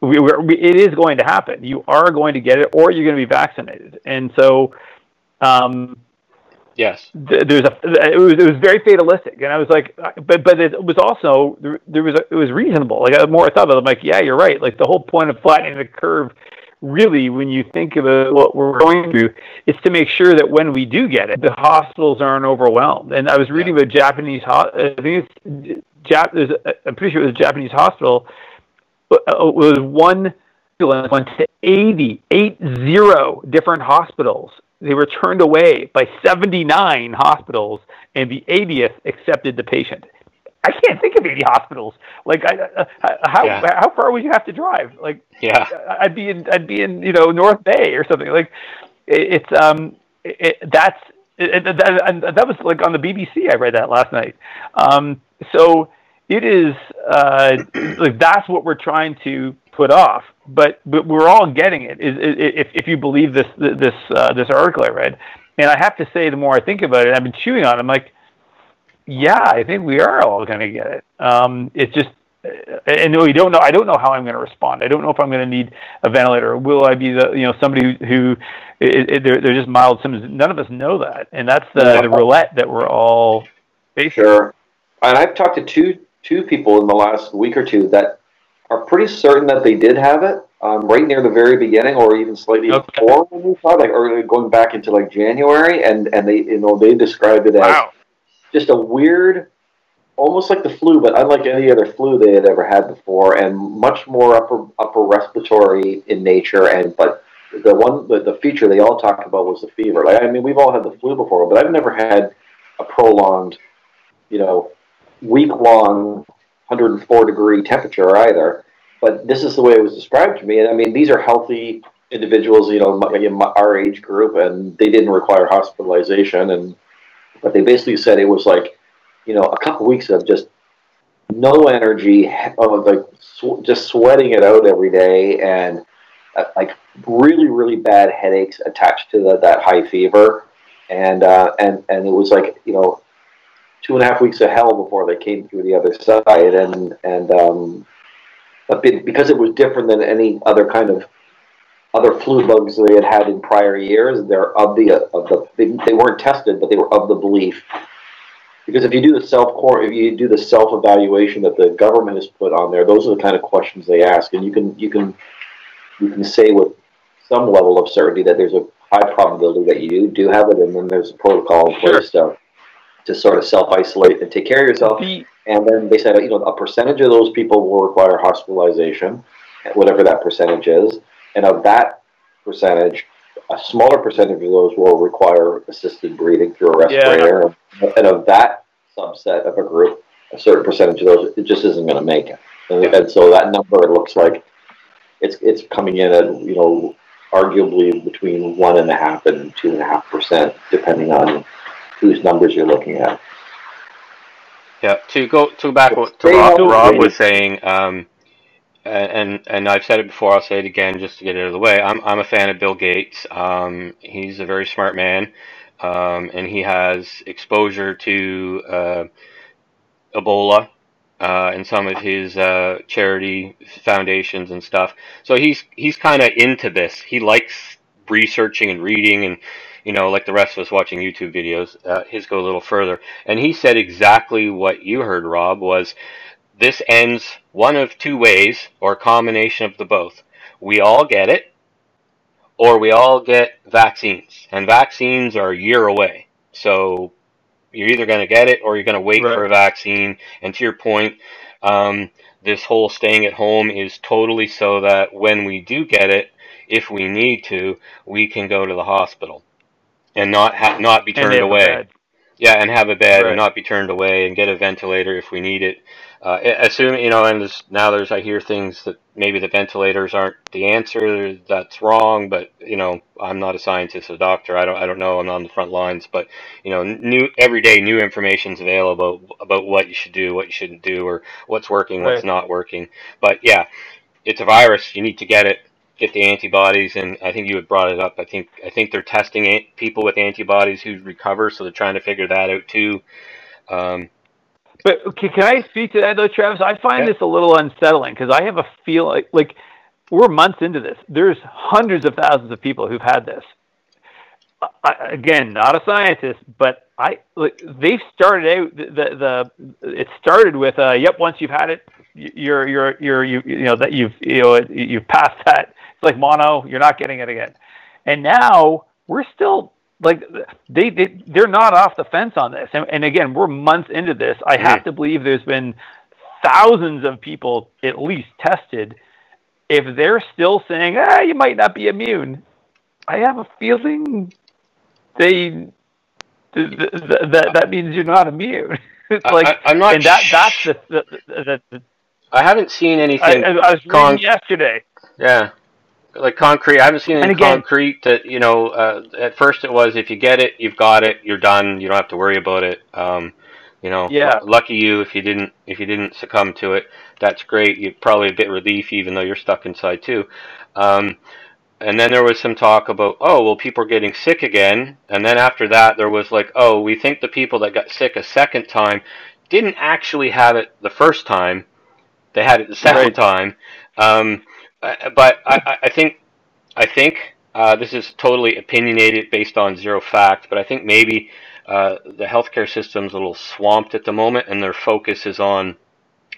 We, we, it is going to happen. You are going to get it, or you're going to be vaccinated. And so, um, Yes. There's a it was it was very fatalistic, and I was like, but but it was also there was a, it was reasonable. Like the more I thought about it, I'm like, yeah, you're right. Like the whole point of flattening the curve, really, when you think about what we're going through, is to make sure that when we do get it, the hospitals aren't overwhelmed. And I was reading yeah. about Japanese, I think it's Jap. There's a, I'm pretty sure it was a Japanese hospital. Uh, it was one went to 80, eight zero different hospitals they were turned away by 79 hospitals, and the 80th accepted the patient. I can't think of 80 hospitals. Like, I, uh, how yeah. how far would you have to drive? Like, yeah, I'd be in I'd be in you know North Bay or something. Like, it, it's um, it, that's it, that, and that was like on the BBC. I read that last night. Um, so it is uh, like that's what we're trying to put off but but we're all getting it. Is, if if you believe this this uh, this article I read, and I have to say, the more I think about it, I've been chewing on. it, I'm like, yeah, I think we are all going to get it. Um, it's just, and we don't know. I don't know how I'm going to respond. I don't know if I'm going to need a ventilator. Will I be the you know somebody who, who it, it, they're they're just mild symptoms? None of us know that, and that's the, the roulette that we're all facing. Sure. And I've talked to two two people in the last week or two that are pretty certain that they did have it um, right near the very beginning, or even slightly okay. before when we saw, like, or going back into like January, and and they you know they described it wow. as just a weird, almost like the flu, but unlike any other flu they had ever had before, and much more upper upper respiratory in nature, and but. The one, the, the feature they all talked about was the fever. Like, I mean, we've all had the flu before, but I've never had a prolonged, you know, week long 104 degree temperature either. But this is the way it was described to me. And I mean, these are healthy individuals, you know, my, our age group, and they didn't require hospitalization. And but they basically said it was like, you know, a couple weeks of just no energy, of like sw- just sweating it out every day, and uh, like really, really bad headaches attached to the, that high fever. And uh, and and it was like you know two and a half weeks of hell before they came through the other side, and and um, but because it was different than any other kind of other flu bugs they had had in prior years, they're of the of the they, they weren't tested, but they were of the belief. Because if you do the self if you do the self evaluation that the government has put on there, those are the kind of questions they ask, and you can you can you can say with some level of certainty that there's a high probability that you do have it, and then there's a protocol in place sure. to to sort of self isolate and take care of yourself. And then they said, you know, a percentage of those people will require hospitalization, whatever that percentage is. And of that percentage, a smaller percentage of those will require assisted breathing through a respirator. Yeah. And of that subset of a group, a certain percentage of those, it just isn't going to make it. And, and so that number looks like it's it's coming in at you know arguably between one and a half and two and a half percent, depending on whose numbers you're looking at. Yeah, to go to back what to Rob, Rob was saying, um, and and I've said it before. I'll say it again just to get it out of the way. I'm I'm a fan of Bill Gates. Um, he's a very smart man, um, and he has exposure to uh, Ebola uh, and some of his uh, charity foundations and stuff. So he's he's kind of into this. He likes researching and reading and you know like the rest of us watching YouTube videos. Uh, his go a little further, and he said exactly what you heard, Rob. Was this ends one of two ways or a combination of the both. We all get it, or we all get vaccines, and vaccines are a year away. So you're either going to get it or you're going to wait right. for a vaccine. And to your point, um, this whole staying at home is totally so that when we do get it, if we need to, we can go to the hospital and not ha- not be turned away. Yeah, and have a bed right. and not be turned away and get a ventilator if we need it uh, assume you know, and there's, now there's I hear things that maybe the ventilators aren't the answer. That's wrong, but you know, I'm not a scientist, a doctor. I don't I don't know. I'm on the front lines, but you know, new every day new information is available about what you should do, what you shouldn't do, or what's working, what's right. not working. But yeah, it's a virus. You need to get it, get the antibodies, and I think you had brought it up. I think I think they're testing people with antibodies who recover, so they're trying to figure that out too. Um, but can, can I speak to that though, Travis? I find yeah. this a little unsettling because I have a feel like, like we're months into this. There's hundreds of thousands of people who've had this. I, again, not a scientist, but I like they've started out the, the, the it started with uh, yep. Once you've had it, you're you're you're you you know that you've you know you've passed that. Like mono. You're not getting it again, and now we're still like they, they they're not off the fence on this. And, and again, we're months into this. I have mm-hmm. to believe there's been thousands of people at least tested. If they're still saying, ah, you might not be immune, I have a feeling they that that means you're not immune. it's like I, am not, and that that's the, the, the, the I haven't seen anything. I, I was reading con- yesterday. Yeah, like concrete. I haven't seen any again, concrete that you know. Uh, at first, it was if you get it, you've got it, you're done. You don't have to worry about it. Um, you know, yeah. lucky you if you didn't if you didn't succumb to it. That's great. You probably a bit relief even though you're stuck inside too. Um, and then there was some talk about oh well people are getting sick again. And then after that there was like oh we think the people that got sick a second time didn't actually have it the first time. They had it the second right. time. Um, but I, I think I think uh, this is totally opinionated based on zero fact, but I think maybe uh, the healthcare system's a little swamped at the moment, and their focus is on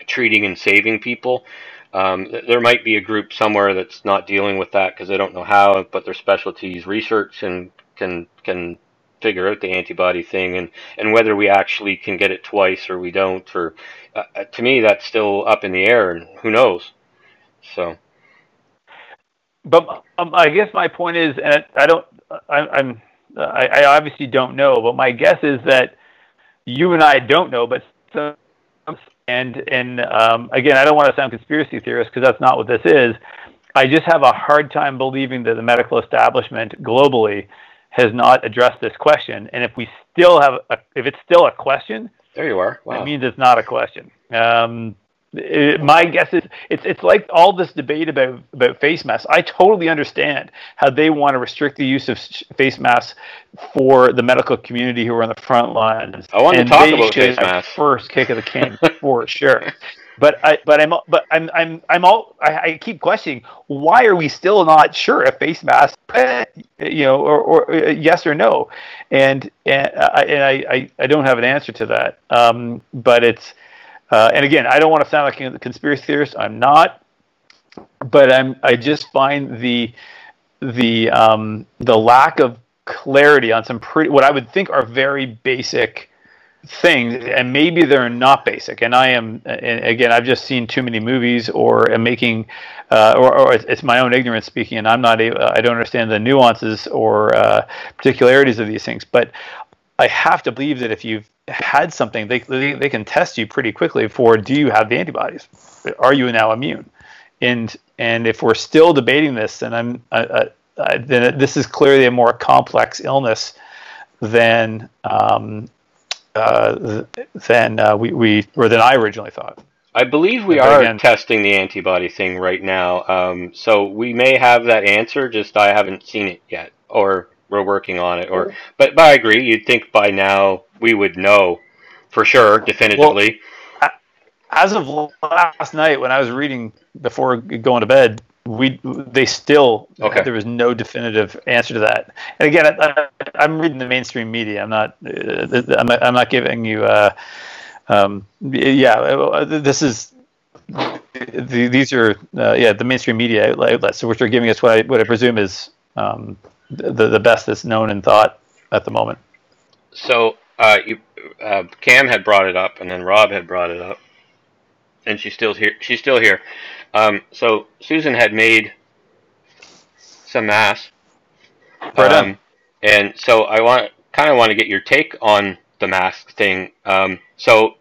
treating and saving people. Um, there might be a group somewhere that's not dealing with that because they don't know how, but their specialty is research and can can figure out the antibody thing and, and whether we actually can get it twice or we don't. Or uh, uh to me, that's still up in the air, and who knows. So but um, I guess my point is, and I don't, I, I'm, I, I, obviously don't know, but my guess is that you and I don't know, but some, and and um, again, I don't want to sound conspiracy theorist because that's not what this is. I just have a hard time believing that the medical establishment globally has not addressed this question. And if we still have, a, if it's still a question, there you are. Wow. That means it's not a question. Um, it, my guess is it's it's like all this debate about about face masks. I totally understand how they want to restrict the use of face masks for the medical community who are on the front lines. I want and to talk about face masks first. Kick of the can for sure. But I, but I'm, but I'm, I'm, I'm all. I, I, keep questioning why are we still not sure if face masks, you know, or, or uh, yes or no, and and I, and I, I, don't have an answer to that. Um, but it's uh, and again, I don't want to sound like a conspiracy theorist. I'm not, but I'm. I just find the the um, the lack of clarity on some pretty what I would think are very basic things, and maybe they're not basic. And I am, and again, I've just seen too many movies, or am making, uh, or, or, it's my own ignorance speaking, and I'm not, I don't understand the nuances or uh, particularities of these things. But I have to believe that if you've had something, they, they, they can test you pretty quickly for do you have the antibodies? Are you now immune? And and if we're still debating this, then I'm uh, uh, then this is clearly a more complex illness than um, uh, than uh, we, we or than I originally thought. I believe we But are again- testing the antibody thing right now. Um, so we may have that answer, just I haven't seen it yet, or we're working on it. Or, but, but I agree. You'd think by now we would know for sure, definitively. As of last night, when I was reading before going to bed, we they still Okay. there was no definitive answer to that. And again, I, I, I'm reading the mainstream media. I'm not. Uh, I'm, not- I'm not giving you. Uh, um, yeah, uh, this is. The, these are uh, yeah the mainstream media outlets, which are giving us what I what I presume is um, the the best that's known and thought at the moment. So uh, you, uh, Cam had brought it up, and then Rob had brought it up, and she's still here. She's still here. Um, so Susan had made some masks, Right um, and so I want kind of want to get your take on the mask thing. Um, so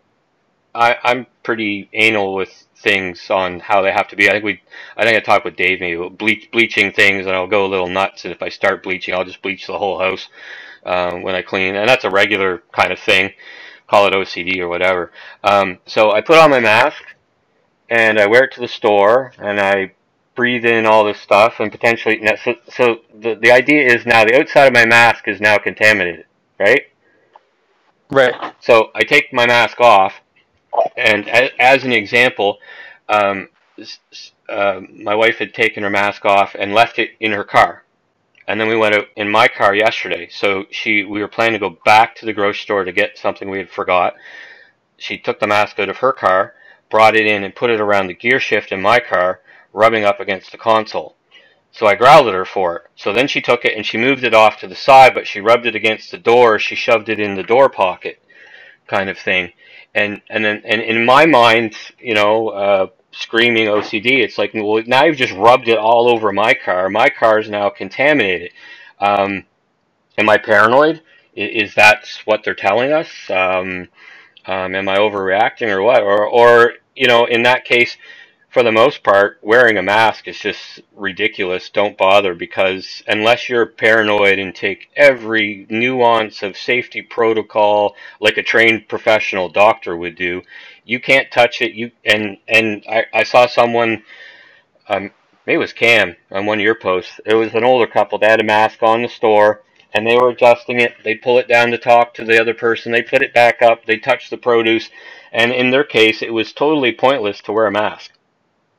I, I'm pretty anal with things on how they have to be. I think we, I think I talked with Dave maybe about bleach, bleaching things, and I'll go a little nuts. And if I start bleaching, I'll just bleach the whole house um, when I clean, and that's a regular kind of thing. Call it OCD or whatever. Um, so I put on my mask, and I wear it to the store, and I breathe in all this stuff, and potentially. So, so the the idea is now the outside of my mask is now contaminated, right? Right. So I take my mask off, and as, an example, um, uh, my wife had taken her mask off and left it in her car, and then we went out in my car yesterday. So she, we were planning to go back to the grocery store to get something we had forgot. She took the mask out of her car, brought it in, and put it around the gear shift in my car, rubbing up against the console. So I growled at her for it. So then she took it and she moved it off to the side, but she rubbed it against the door. She shoved it in the door pocket, kind of thing. And and then and in my mind, you know, uh, screaming OCD, it's like, well, now you've just rubbed it all over my car. My car is now contaminated. Um, am I paranoid? Is that what they're telling us? Um, um, am I overreacting or what? Or or you know, in that case, for the most part, wearing a mask is just ridiculous. Don't bother because unless you're paranoid and take every nuance of safety protocol like a trained professional doctor would do, you can't touch it. You and and I, I saw someone, um, maybe it was Cam on one of your posts. It was an older couple. They had a mask on the store. And they were adjusting it. They'd pull it down to talk to the other person. They'd put it back up. They'd touch the produce. And in their case, it was totally pointless to wear a mask.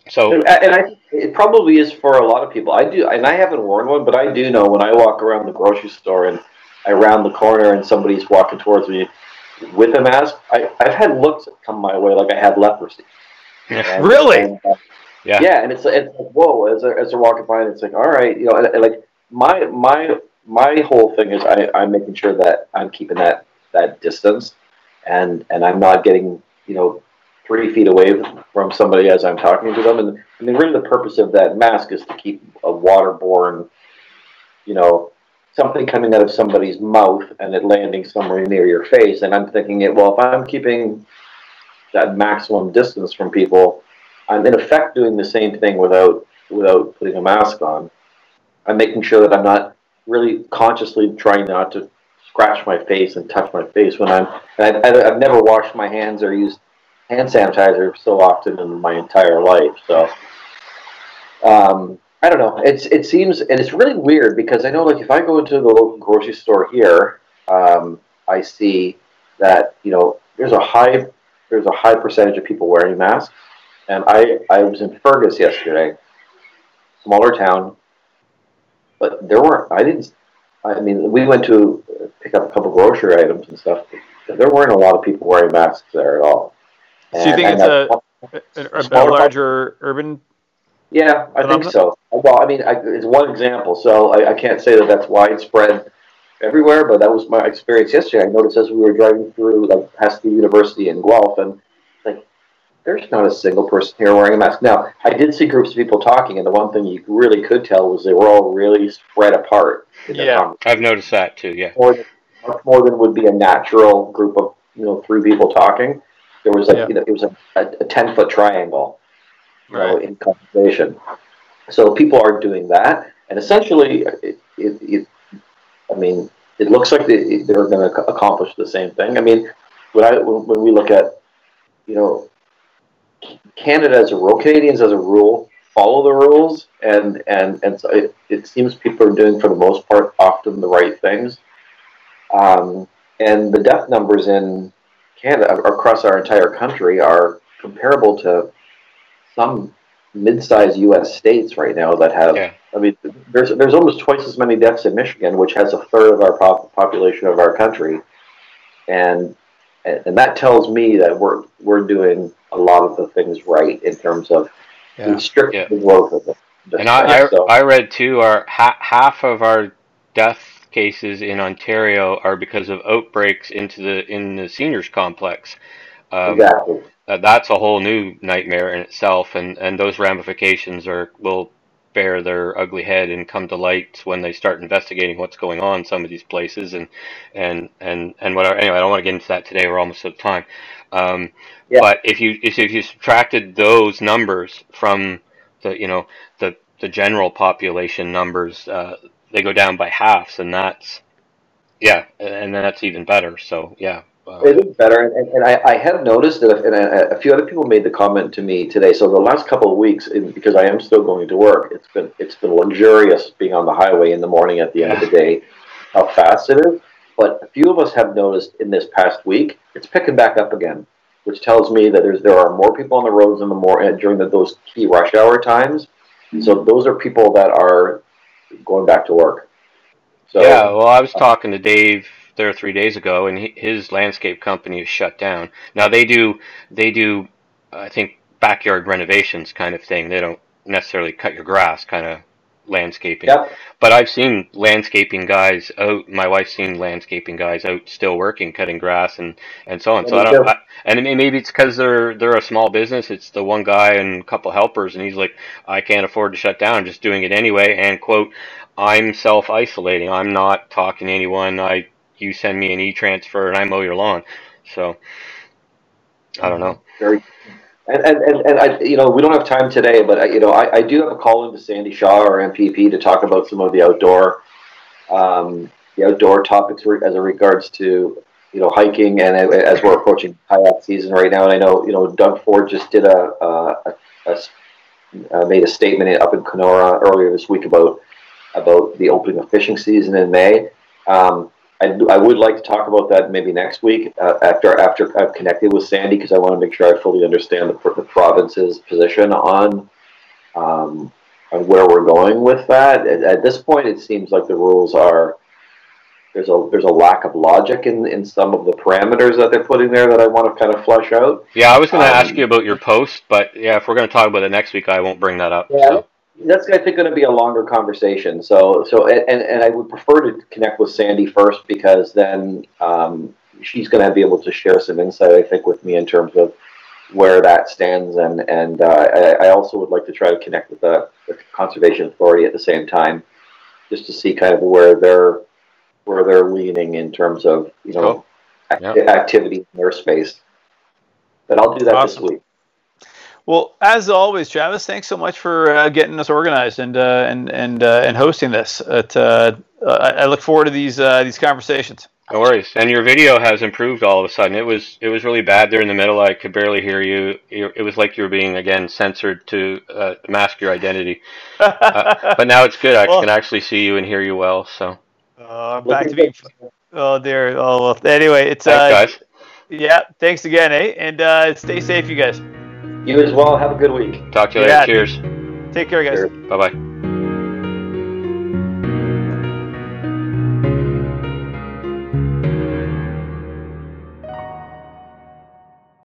So And, and I, it probably is for a lot of people. I do, and I haven't worn one, but I do know when I walk around the grocery store and I round the corner and somebody's walking towards me with a mask, I, I've had looks come my way like I had leprosy. And- Really? and, uh, Yeah. Yeah, and it's it's like whoa as they're, as they're walking by, and it's like all right, you know, and, and like my my my whole thing is I I'm making sure that I'm keeping that that distance, and and I'm not getting you know three feet away from somebody as I'm talking to them, and mean really the purpose of that mask is to keep a waterborne, you know. Something coming out of somebody's mouth and it landing somewhere near your face, and I'm thinking. Well, if I'm keeping that maximum distance from people, I'm in effect doing the same thing without without putting a mask on. I'm making sure that I'm not really consciously trying not to scratch my face and touch my face when I'm. I, I, I've never washed my hands or used hand sanitizer so often in my entire life. So, um, I don't know. It's it seems and it's really weird because I know like if I go into the local grocery store here, um, I see that you know there's a high there's a high percentage of people wearing masks. And I, I was in Fergus yesterday, smaller town, but there weren't, I didn't, I mean, we went to pick up a couple grocery items and stuff. There weren't a lot of people wearing masks there at all. So you think it's and a, a, a Smaller- larger urban? yeah, I think so. Well, I mean, I, it's one example, so I, I can't say that that's widespread everywhere, but that was my experience yesterday. I noticed as we were driving through, like, past the university in Guelph, and like, there's not a single person here wearing a mask. Now, I did see groups of people talking, and the one thing you really could tell was they were all really spread apart. in Yeah. I've noticed that too. Yeah. More than, much more than would be a natural group of, you know, three people talking. There was like, Yeah. you know, it was a, a, 10 foot triangle you know, in conversation. So people are doing that, and essentially, it, it, it I mean, it looks like they, they're going to accomplish the same thing. I mean, when I when, when we look at, you know, Canada as a rule, Canadians as a rule, follow the rules, and and and so it, it seems people are doing for the most part often the right things. Um, and the death numbers in Canada across our entire country are comparable to some mid-sized U.S. states right now that have. Yeah. I mean, there's there's almost twice as many deaths in Michigan, which has a third of our pop- population of our country, and and that tells me that we're we're doing a lot of the things right in terms of Yeah. restricting Yeah. the growth of it. And I, I, So- I read too, our ha- half of our death cases in Ontario are because of outbreaks into the in the seniors complex. Um, exactly. uh, that's a whole new nightmare in itself, and, and those ramifications are will bear their ugly head and come to light when they start investigating what's going on in some of these places and and and and whatever. Anyway, I don't want to get into that today. We're almost out of time. Um, Yeah. But if you if you subtracted those numbers from the you know the the general population numbers, uh, they go down by halves, and that's yeah, and then that's even better. So yeah. Uh, It is better, and, and I, I have noticed that, and a, a few other people made the comment to me today. So the last couple of weeks, because I am still going to work, it's been it's been luxurious being on the highway in the morning at the end of the day, how fast it is. But a few of us have noticed in this past week, it's picking back up again, which tells me that there's there are more people on the roads in the more during the, those key rush hour times. So those are people that are going back to work. So yeah, well, I was talking to Dave there three days ago, and he, his landscape company is shut down. Now they do they do I think backyard renovations kind of thing. They don't necessarily cut your grass kind of landscaping. Yep. But I've seen landscaping guys out. My wife's seen landscaping guys out still working, cutting grass and and so on. So I don't. I, and it may- maybe it's because they're they're a small business. It's the one guy and a couple helpers, and he's like, I can't afford to shut down. I'm just doing it anyway. And quote, I'm self isolating. I'm not talking to anyone. I you send me an e transfer and I mow your lawn. So I don't know. Very, and, and, and, and I, you know, we don't have time today, but I, you know, I, I do have a call into Sandy Shaw or MPP to talk about some of the outdoor, um, the outdoor topics as it regards to, you know, hiking and a- as we're approaching kayak season right now. And I know, you know, Doug Ford just did a, a, a- a uh, made a statement up in Kenora earlier this week about about the opening of fishing season in May. Um, I, I would like to talk about that maybe next week uh, after after I've connected with Sandy because I want to make sure I fully understand the, the province's position on um, on where we're going with that. At, at this point, it seems like the rules are there's a there's a lack of logic in, in some of the parameters that they're putting there that I want to kind of flesh out. Yeah, I was going to Um, ask you about your post, but yeah, if we're going to talk about it next week, I won't bring that up. Yeah. So. That's I think going to be a longer conversation. So so and, and I would prefer to connect with Sandy first because then um, she's going to be able to share some insight I think with me in terms of where that stands and and uh, I, I also would like to try to connect with the, the conservation authority at the same time just to see kind of where they're where they're leaning in terms of you know Yeah. activity in their space. But I'll do that Awesome. this week. Well, as always, Travis, thanks so much for uh, getting us organized and uh, and and uh, and hosting this. It, uh, I, I look forward to these uh, these conversations. No worries. And your video has improved all of a sudden. It was it was really bad there in the middle. I could barely hear you. It it was like you were being again censored to uh, mask your identity. Uh, but now it's good. I Well- can actually see you and hear you well. So Uh, back to being. Oh dear. Oh well. Anyway, it's thanks, uh, guys. yeah. Thanks again, eh? And uh, stay safe, you guys. You as well. Have a good week. Talk to you Yeah. later. Cheers. Take care, guys. Bye bye.